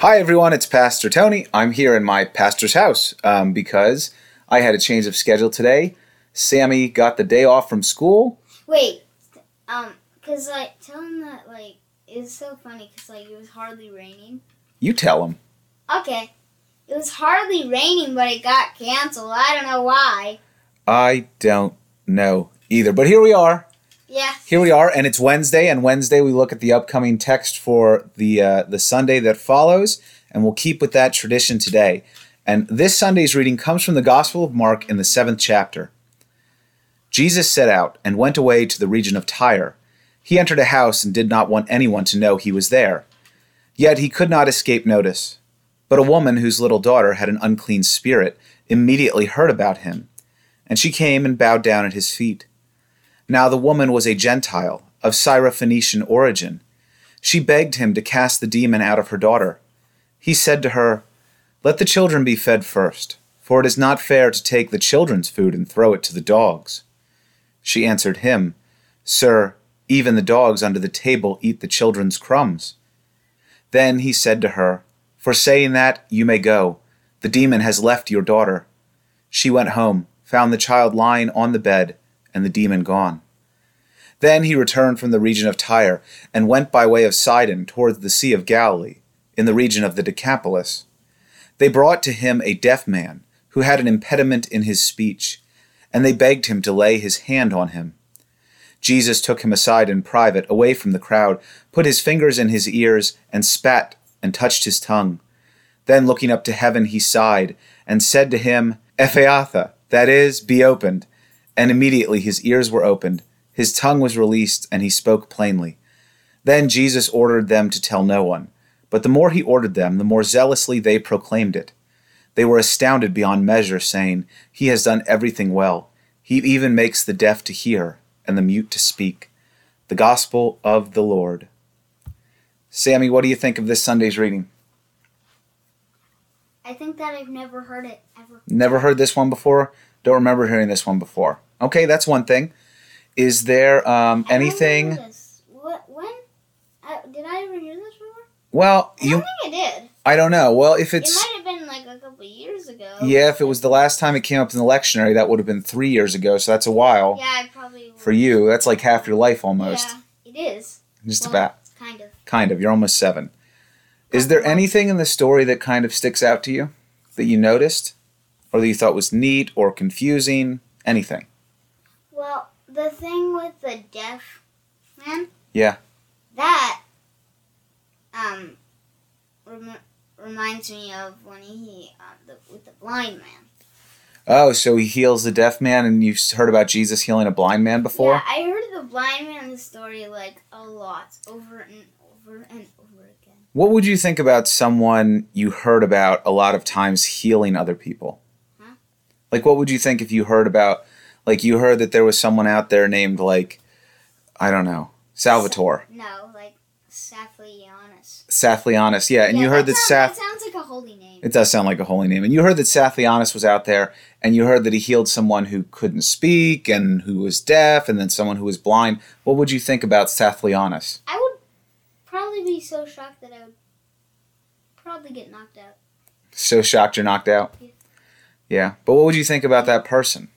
Hi, everyone. It's Pastor Tony. I'm here in my pastor's house um, because I had a change of schedule today. Sammy got the day off from school. Wait, um, cause like tell him that like it's so funny because like it was hardly raining. You tell him. Okay, it was hardly raining, but it got canceled. I don't know why. I don't know either, but here we are. Yeah. Here we are, and it's Wednesday. And Wednesday we look at the upcoming text for the uh, the Sunday that follows, and we'll keep with that tradition today. And this Sunday's reading comes from the Gospel of Mark in the seventh chapter. Jesus set out and went away to the region of Tyre. He entered a house and did not want anyone to know he was there. Yet he could not escape notice. But a woman whose little daughter had an unclean spirit immediately heard about him, and she came and bowed down at his feet. Now the woman was a Gentile, of Syrophoenician origin. She begged him to cast the demon out of her daughter. He said to her, Let the children be fed first, for it is not fair to take the children's food and throw it to the dogs. She answered him, Sir, even the dogs under the table eat the children's crumbs. Then he said to her, For saying that, you may go. The demon has left your daughter. She went home, found the child lying on the bed, and the demon gone. Then he returned from the region of Tyre, and went by way of Sidon towards the Sea of Galilee, in the region of the Decapolis. They brought to him a deaf man, who had an impediment in his speech, and they begged him to lay his hand on him. Jesus took him aside in private, away from the crowd, put his fingers in his ears, and spat, and touched his tongue. Then looking up to heaven, he sighed, and said to him, Ephphatha, that is, be opened. And immediately his ears were opened, his tongue was released, and he spoke plainly. Then Jesus ordered them to tell no one. But the more he ordered them, the more zealously they proclaimed it. They were astounded beyond measure, saying, He has done everything well. He even makes the deaf to hear and the mute to speak. The Gospel of the Lord. Sammy, what do you think of this Sunday's reading? I think that I've never heard it ever. Never heard this one before? Don't remember hearing this one before. Okay, that's one thing. Is there um, anything? What? When? Uh, did I ever hear this before? Well, I you. don't think I did. I don't know. Well, if it's. It might have been like a couple years ago. yeah, if it was the last time it came up in the lectionary, that would have been three years ago. So that's a while Yeah, I probably. for you. That's like half your life almost. Yeah, it is. Just Well, about. Kind of. Kind of. You're almost seven. Is there anything in the story that kind of sticks out to you that you noticed, or that you thought was neat or confusing? Anything? Well, the thing with the deaf man. Yeah. That um rem- reminds me of when he uh, the, with the blind man. Oh, so he heals the deaf man, and you've heard about Jesus healing a blind man before? Yeah, I heard the blind man story like a lot, over and over and over again. What would you think about someone you heard about a lot of times healing other people? Huh? Like, what would you think if you heard about, like, you heard that there was someone out there named, like, I don't know, Salvatore, No, like Sathlianis. Sathlianis, yeah, and Yeah, you heard that sounds, Sath. that sounds like a holy name. It does sound like a holy name. And you heard that Sathlianis was out there, and you heard that he healed someone who couldn't speak and who was deaf, and then someone who was blind. What would you think about Sathlianis? I would probably be so shocked that I would probably get knocked out. So shocked you're knocked out? Yeah. Yeah. But what would you think about that person?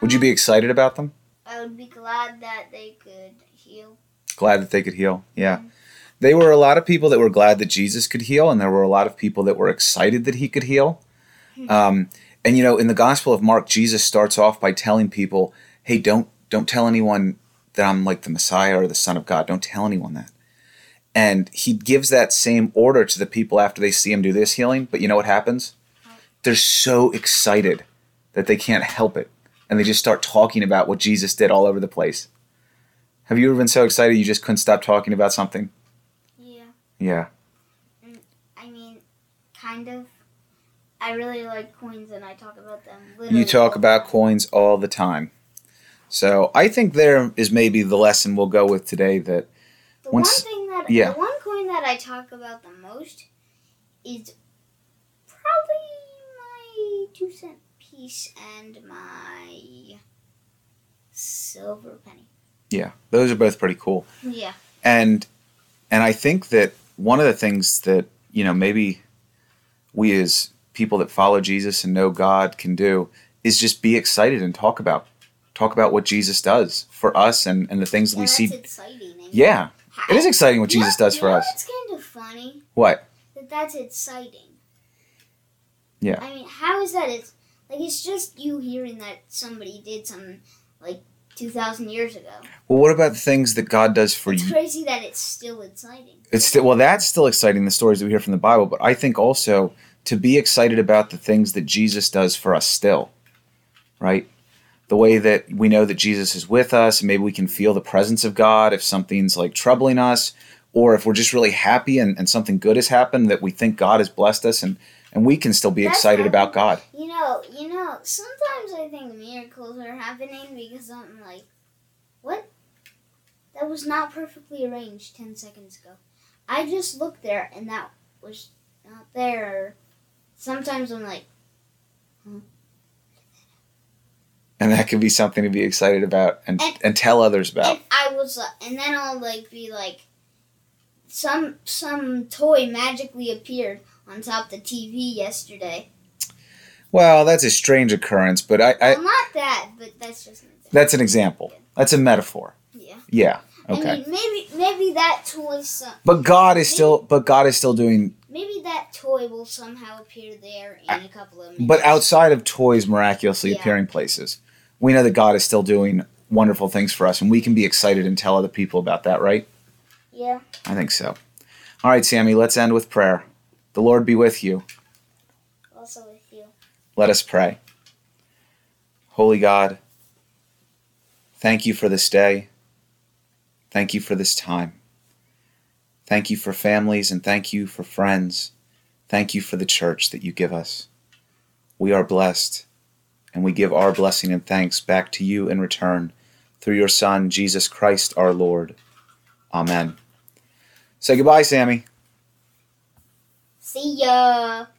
Would you be excited about them? I would be glad that they could heal. Glad that they could heal. Yeah. They were a lot of people that were glad that Jesus could heal, and there were a lot of people that were excited that he could heal. Um, and you know, in the Gospel of Mark, Jesus starts off by telling people, "Hey, don't don't tell anyone that I'm like the Messiah or the Son of God. Don't tell anyone that." And he gives that same order to the people after they see him do this healing. But you know what happens? They're so excited that they can't help it, and they just start talking about what Jesus did all over the place. Have you ever been so excited you just couldn't stop talking about something? Yeah. Yeah. Mm, I mean, kind of. I really like coins and I talk about them. You talk about coins all the time. So I think there is maybe the lesson we'll go with today that The once- one thing that yeah. the one coin that I talk about the most is probably my two cent piece and my silver penny. yeah, those are both pretty cool. Yeah. And and I think that one of the things that you know maybe we as people that follow Jesus and know God can do is just be excited and talk about talk about what Jesus does for us and, and the things that Yeah, we oh, that's see. exciting. Yeah, it is exciting what You Jesus know- does for us. It's kind of funny What? that that's exciting. Yeah. I mean, how is that? It's like it's just you hearing that somebody did something like two thousand years ago. Well, what about the things that God does for It's you? It's crazy that it's still exciting. It's still well, that's still exciting. The stories that we hear from the Bible, but I think also to be excited about the things that Jesus does for us still, right? The way that we know that Jesus is with us, and maybe we can feel the presence of God if something's like troubling us, or if we're just really happy and, and something good has happened that we think God has blessed us, and and we can still be That's excited how- about God. You know, you know. Sometimes I think miracles are happening because I'm like, what? That was not perfectly arranged ten seconds ago. I just looked there and that was not there. Sometimes I'm like, And that could be something to be excited about and And- and tell others about. and I was, uh, and then I'll like be like, some some toy magically appeared on top of the TV yesterday. Well, that's a strange occurrence, but I, I well, not that, but that's just an example. that's an example. That's a metaphor. Yeah. Yeah. Okay. I mean, maybe maybe that toy. Some, But God is still, but God is still doing. maybe that toy will somehow appear there in a couple of minutes. But outside of toys miraculously Yeah. appearing places, we know that God is still doing wonderful things for us, and we can be excited and tell other people about that, right? Yeah. I think so. All right, Sammy. Let's end with prayer. The Lord be with you. Also with you. Let us pray. Holy God, thank you for this day. Thank you for this time. Thank you for families and thank you for friends. Thank you for the church that you give us. We are blessed and we give our blessing and thanks back to you in return through your Son, Jesus Christ our Lord. Amen. Say goodbye, Sammy. See ya.